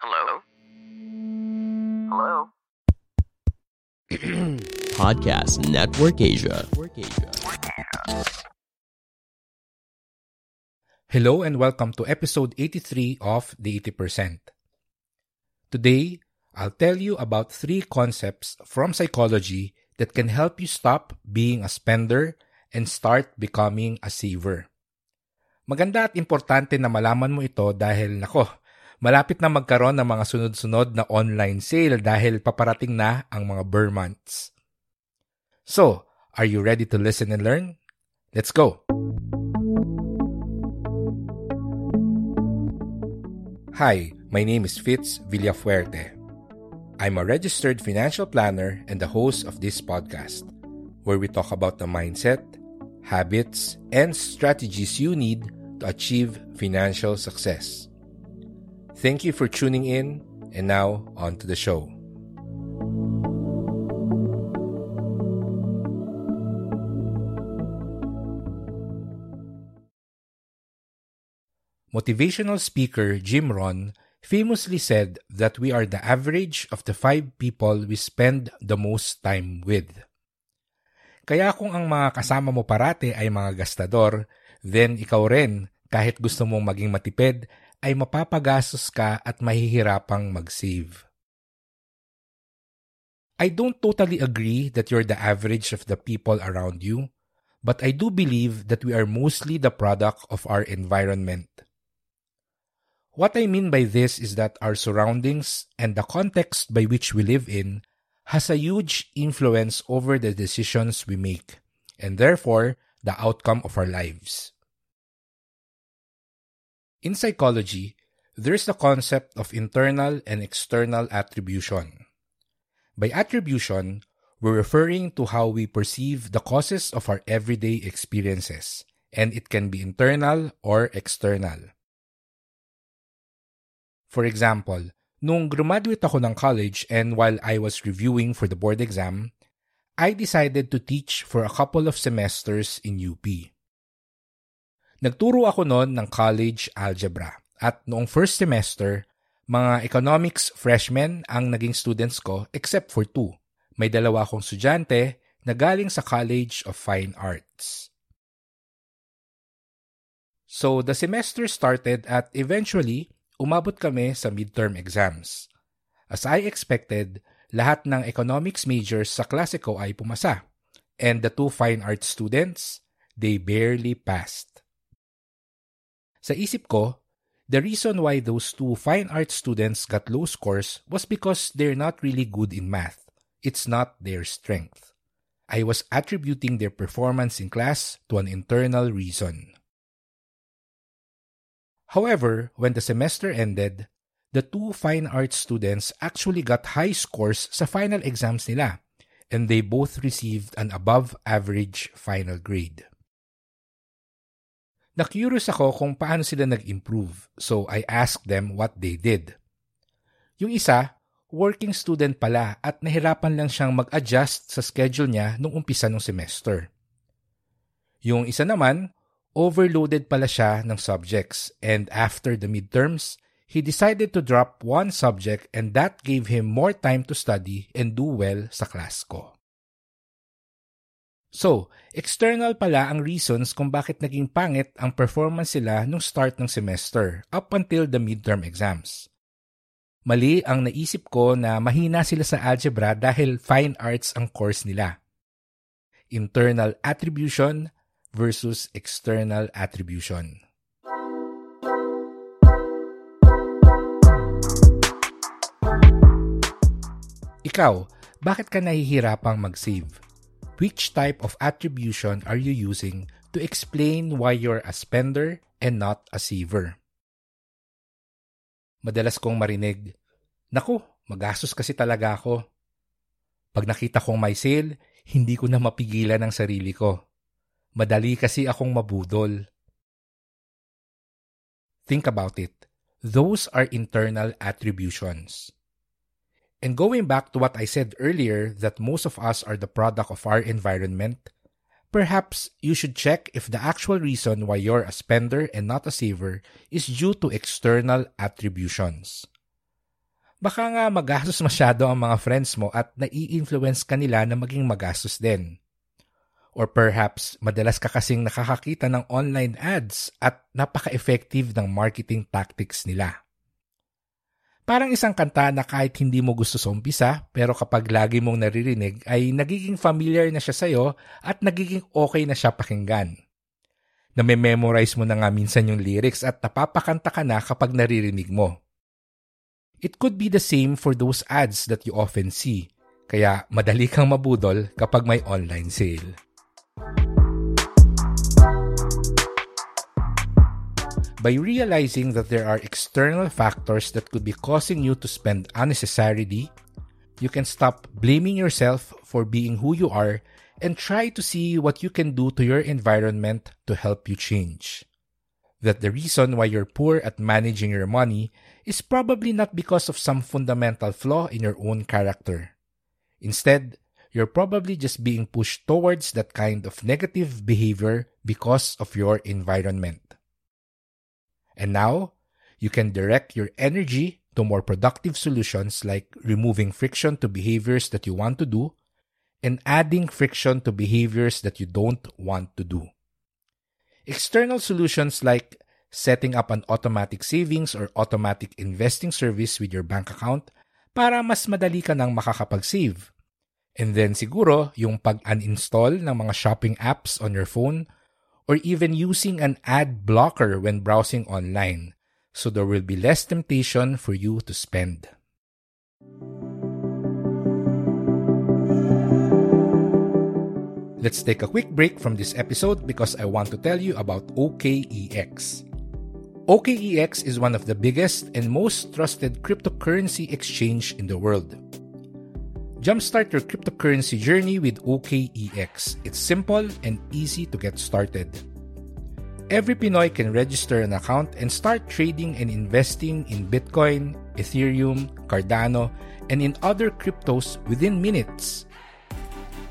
Hello? Hello? Podcast Network Asia. Hello and welcome to episode 83 of The 80%. Today, I'll tell you about three concepts from psychology that can help you stop being a spender and start becoming a saver. Maganda at importante na malaman mo ito dahil nako, malapit na magkaroon ng mga sunod-sunod na online sale dahil paparating na ang mga burr months. So, are you ready to listen and learn? Let's go! Hi, my name is Fitz Villafuerte. I'm a registered financial planner and the host of this podcast, where we talk about the mindset, habits, and strategies you need to achieve financial success. Thank you for tuning in, and now on to the show. Motivational speaker Jim Rohn famously said that we are the average of the five people we spend the most time with. Kaya kung ang mga kasama mo parate ay mga gastador, then ikaw rin, kahit gusto mong maging matipid, ay mapapagastos ka at mahihirapang mag-save. I don't totally agree that you're the average of the people around you, but I do believe that we are mostly the product of our environment. What I mean by this is that our surroundings and the context by which we live in has a huge influence over the decisions we make, and therefore the outcome of our lives. In psychology, there's the concept of internal and external attribution. By attribution, we're referring to how we perceive the causes of our everyday experiences, and it can be internal or external. For example, nung graduate ako ng college and while I was reviewing for the board exam, I decided to teach for a couple of semesters in UP. Nagturo ako noon ng college algebra at noong first semester, mga economics freshmen ang naging students ko except for two. May dalawa akong estudyante na galing sa College of Fine Arts. So the semester started at eventually umabot kami sa midterm exams. As I expected, lahat ng economics majors sa klase ko ay pumasa. And the two fine arts students, they barely passed. Sa isip ko, the reason why those two fine arts students got low scores was because they're not really good in math. It's not their strength. I was attributing their performance in class to an internal reason. However, when the semester ended, the two fine arts students actually got high scores sa final exams nila, and they both received an above average final grade. Na-curious ako kung paano sila nag-improve, so I asked them what they did. Yung isa, working student pala at nahirapan lang siyang mag-adjust sa schedule niya nung umpisa ng semester. Yung isa naman, overloaded pala siya ng subjects and after the midterms, he decided to drop one subject and that gave him more time to study and do well sa class ko. So, external pala ang reasons kung bakit naging pangit ang performance sila nung start ng semester up until the midterm exams. Mali ang naisip ko na mahina sila sa algebra dahil fine arts ang course nila. Internal attribution versus external attribution. Ikaw, bakit ka nahihirapang mag-save? Which type of attribution are you using to explain why you're a spender and not a saver? Madalas kong marinig, Naku, magastos kasi talaga ako. Pag nakita kong may sale, hindi ko na mapigilan ang sarili ko. Madali kasi akong mabudol. Think about it. Those are internal attributions. And going back to what I said earlier that most of us are the product of our environment, perhaps you should check if the actual reason why you're a spender and not a saver is due to external attributions. Baka nga magastos masyado ang mga friends mo at nai-influence ka nila na maging magastos din. Or perhaps madalas ka kasing nakakakita ng online ads at napaka-effective ng marketing tactics nila. Parang isang kanta na kahit hindi mo gusto sa umpisa, pero kapag lagi mong naririnig ay nagiging familiar na siya sa'yo at nagiging okay na siya pakinggan. Name-memorize mo na nga minsan yung lyrics at napapakanta ka na kapag naririnig mo. It could be the same for those ads that you often see, kaya madali kang mabudol kapag may online sale. By realizing that there are external factors that could be causing you to spend unnecessarily, you can stop blaming yourself for being who you are and try to see what you can do to your environment to help you change. That the reason why you're poor at managing your money is probably not because of some fundamental flaw in your own character. Instead, you're probably just being pushed towards that kind of negative behavior because of your environment. And now, you can direct your energy to more productive solutions like removing friction to behaviors that you want to do and adding friction to behaviors that you don't want to do. External solutions like setting up an automatic savings or automatic investing service with your bank account para mas madali ka nang makakapag-save. And then siguro yung pag-uninstall ng mga shopping apps on your phone or even using an ad blocker when browsing online so there will be less temptation for you to spend. Let's take a quick break from this episode because I want to tell you about OKEX. OKEX is one of the biggest and most trusted cryptocurrency exchange in the world. Jumpstart your cryptocurrency journey with OKEX. It's simple and easy to get started. Every Pinoy can register an account and start trading and investing in Bitcoin, Ethereum, Cardano, and in other cryptos within minutes.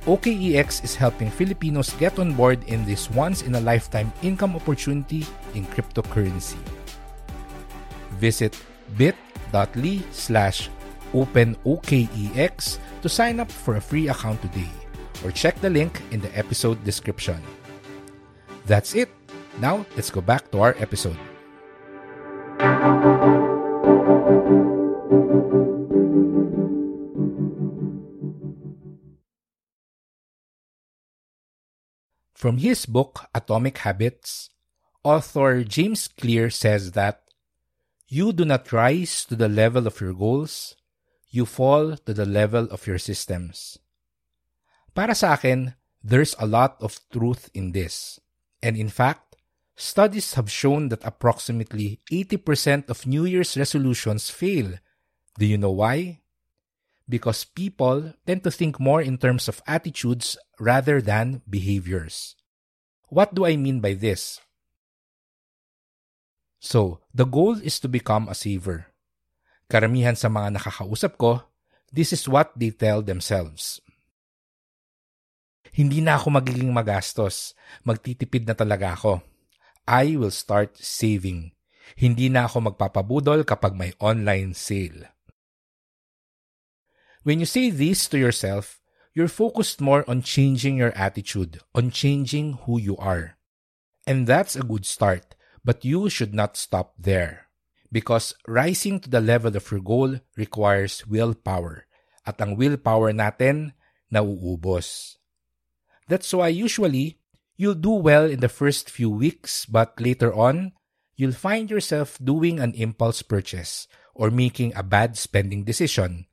OKEX is helping Filipinos get on board in this once in a lifetime income opportunity in cryptocurrency. Visit bit.ly slash OpenOKEX to sign up for a free account today or check the link in the episode description. That's it. Now, let's go back to our episode. From his book Atomic Habits, author James Clear says that you do not rise to the level of your goals, you fall to the level of your systems. Para sa akin, there's a lot of truth in this. And in fact, studies have shown that approximately 80% of New Year's resolutions fail. Do you know why? because people tend to think more in terms of attitudes rather than behaviors. What do I mean by this? So, the goal is to become a saver. Karamihan sa mga nakakausap ko, this is what they tell themselves. Hindi na ako magiging magastos. Magtitipid na talaga ako. I will start saving. Hindi na ako magpapabudol kapag may online sale. When you say this to yourself, you're focused more on changing your attitude, on changing who you are. And that's a good start, but you should not stop there. Because rising to the level of your goal requires willpower. At ang willpower natin, nauubos. That's why usually, you'll do well in the first few weeks, but later on, you'll find yourself doing an impulse purchase or making a bad spending decision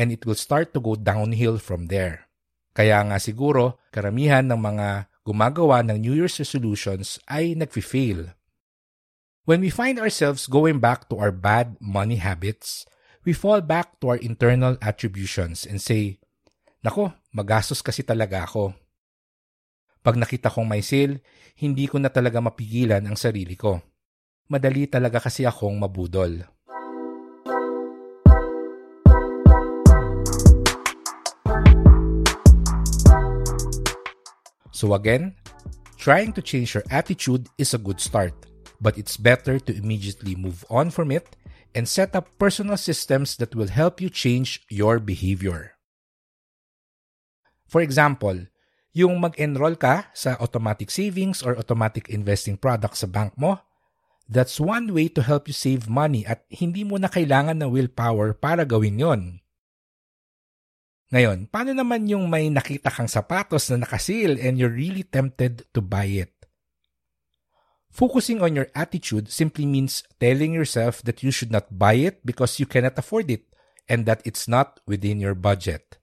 and it will start to go downhill from there. Kaya nga siguro, karamihan ng mga gumagawa ng New Year's resolutions ay nagfi-fail. When we find ourselves going back to our bad money habits, we fall back to our internal attributions and say, Nako, magastos kasi talaga ako. Pag nakita kong may sale, hindi ko na talaga mapigilan ang sarili ko. Madali talaga kasi akong mabudol. So again, trying to change your attitude is a good start, but it's better to immediately move on from it and set up personal systems that will help you change your behavior. For example, yung mag-enroll ka sa automatic savings or automatic investing products sa bank mo, that's one way to help you save money at hindi mo na kailangan ng willpower para gawin yon. Ngayon, paano naman yung may nakita kang sapatos na nakasil and you're really tempted to buy it? Focusing on your attitude simply means telling yourself that you should not buy it because you cannot afford it and that it's not within your budget.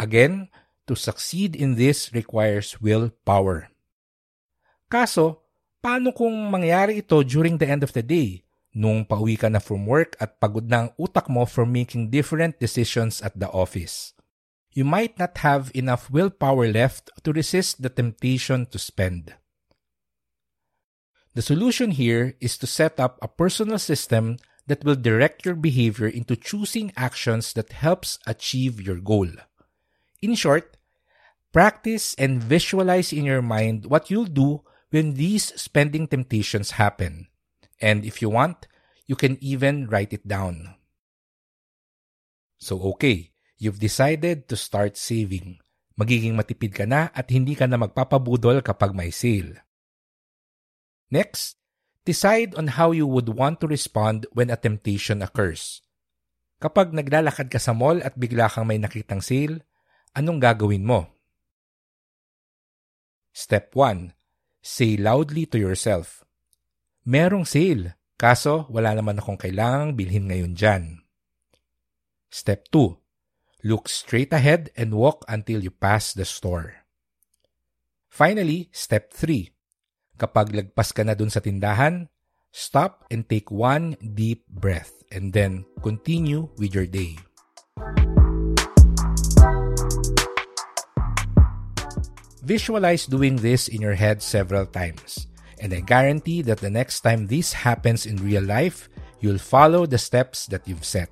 Again, to succeed in this requires willpower. Kaso, paano kung mangyari ito during the end of the day? nung pauwi ka na from work at pagod na ang utak mo from making different decisions at the office. You might not have enough willpower left to resist the temptation to spend. The solution here is to set up a personal system that will direct your behavior into choosing actions that helps achieve your goal. In short, practice and visualize in your mind what you'll do when these spending temptations happen. And if you want, you can even write it down. So okay, you've decided to start saving. Magiging matipid ka na at hindi ka na magpapabudol kapag may sale. Next, decide on how you would want to respond when a temptation occurs. Kapag naglalakad ka sa mall at bigla kang may nakitang sale, anong gagawin mo? Step 1. Say loudly to yourself, merong sale. Kaso, wala naman akong kailangang bilhin ngayon dyan. Step 2. Look straight ahead and walk until you pass the store. Finally, step 3. Kapag lagpas ka na dun sa tindahan, stop and take one deep breath and then continue with your day. Visualize doing this in your head several times. and I guarantee that the next time this happens in real life, you'll follow the steps that you've set.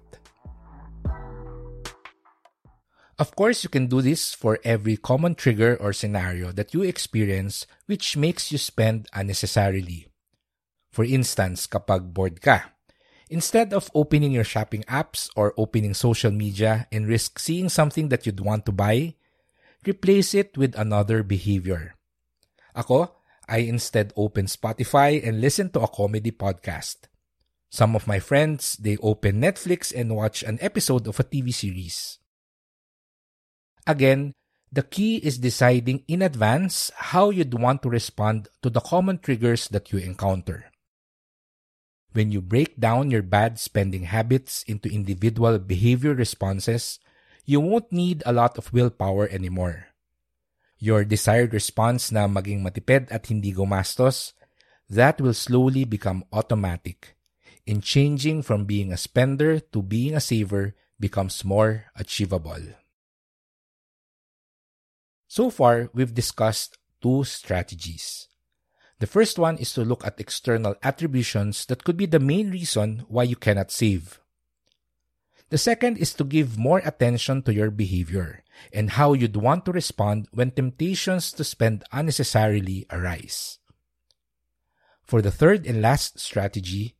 Of course, you can do this for every common trigger or scenario that you experience which makes you spend unnecessarily. For instance, kapag bored ka, instead of opening your shopping apps or opening social media and risk seeing something that you'd want to buy, replace it with another behavior. Ako, I instead open Spotify and listen to a comedy podcast. Some of my friends, they open Netflix and watch an episode of a TV series. Again, the key is deciding in advance how you'd want to respond to the common triggers that you encounter. When you break down your bad spending habits into individual behavior responses, you won't need a lot of willpower anymore. your desired response na maging matipid at hindi gumastos, that will slowly become automatic. In changing from being a spender to being a saver becomes more achievable. So far, we've discussed two strategies. The first one is to look at external attributions that could be the main reason why you cannot save. The second is to give more attention to your behavior and how you'd want to respond when temptations to spend unnecessarily arise. For the third and last strategy,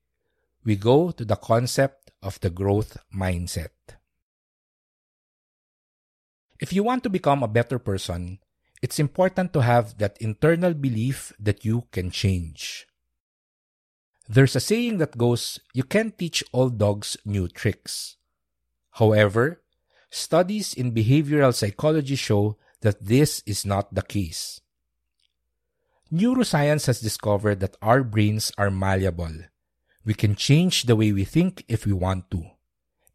we go to the concept of the growth mindset. If you want to become a better person, it's important to have that internal belief that you can change. There's a saying that goes, you can't teach old dogs new tricks. However, studies in behavioral psychology show that this is not the case. Neuroscience has discovered that our brains are malleable. We can change the way we think if we want to.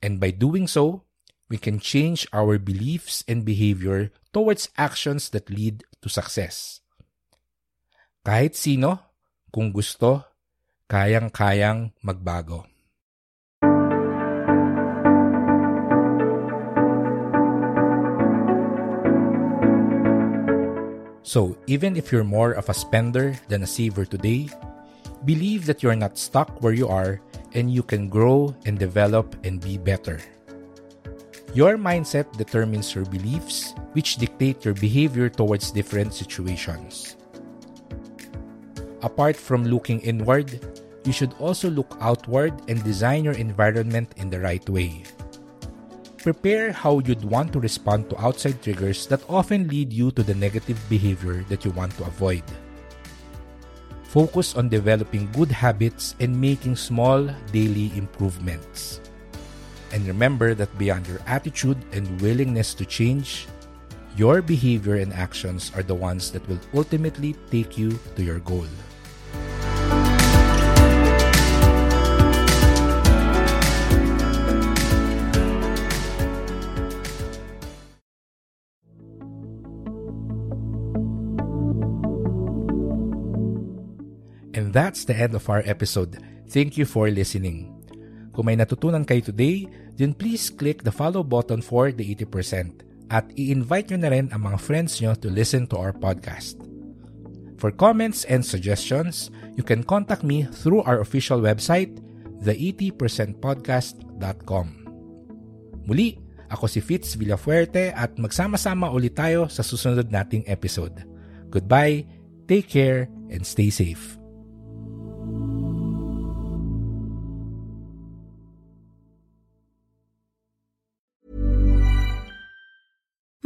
And by doing so, we can change our beliefs and behavior towards actions that lead to success. Kahit sino, kung gusto, kayang-kayang magbago. So, even if you're more of a spender than a saver today, believe that you're not stuck where you are and you can grow and develop and be better. Your mindset determines your beliefs, which dictate your behavior towards different situations. Apart from looking inward, you should also look outward and design your environment in the right way. Prepare how you'd want to respond to outside triggers that often lead you to the negative behavior that you want to avoid. Focus on developing good habits and making small daily improvements. And remember that beyond your attitude and willingness to change, your behavior and actions are the ones that will ultimately take you to your goal. And that's the end of our episode. Thank you for listening. Kung may natutunan kayo today, then please click the follow button for the 80% at i-invite nyo na rin ang mga friends nyo to listen to our podcast. For comments and suggestions, you can contact me through our official website, the80percentpodcast.com. Muli, ako si Fitz Villafuerte at magsama-sama ulit tayo sa susunod nating episode. Goodbye, take care, and stay safe.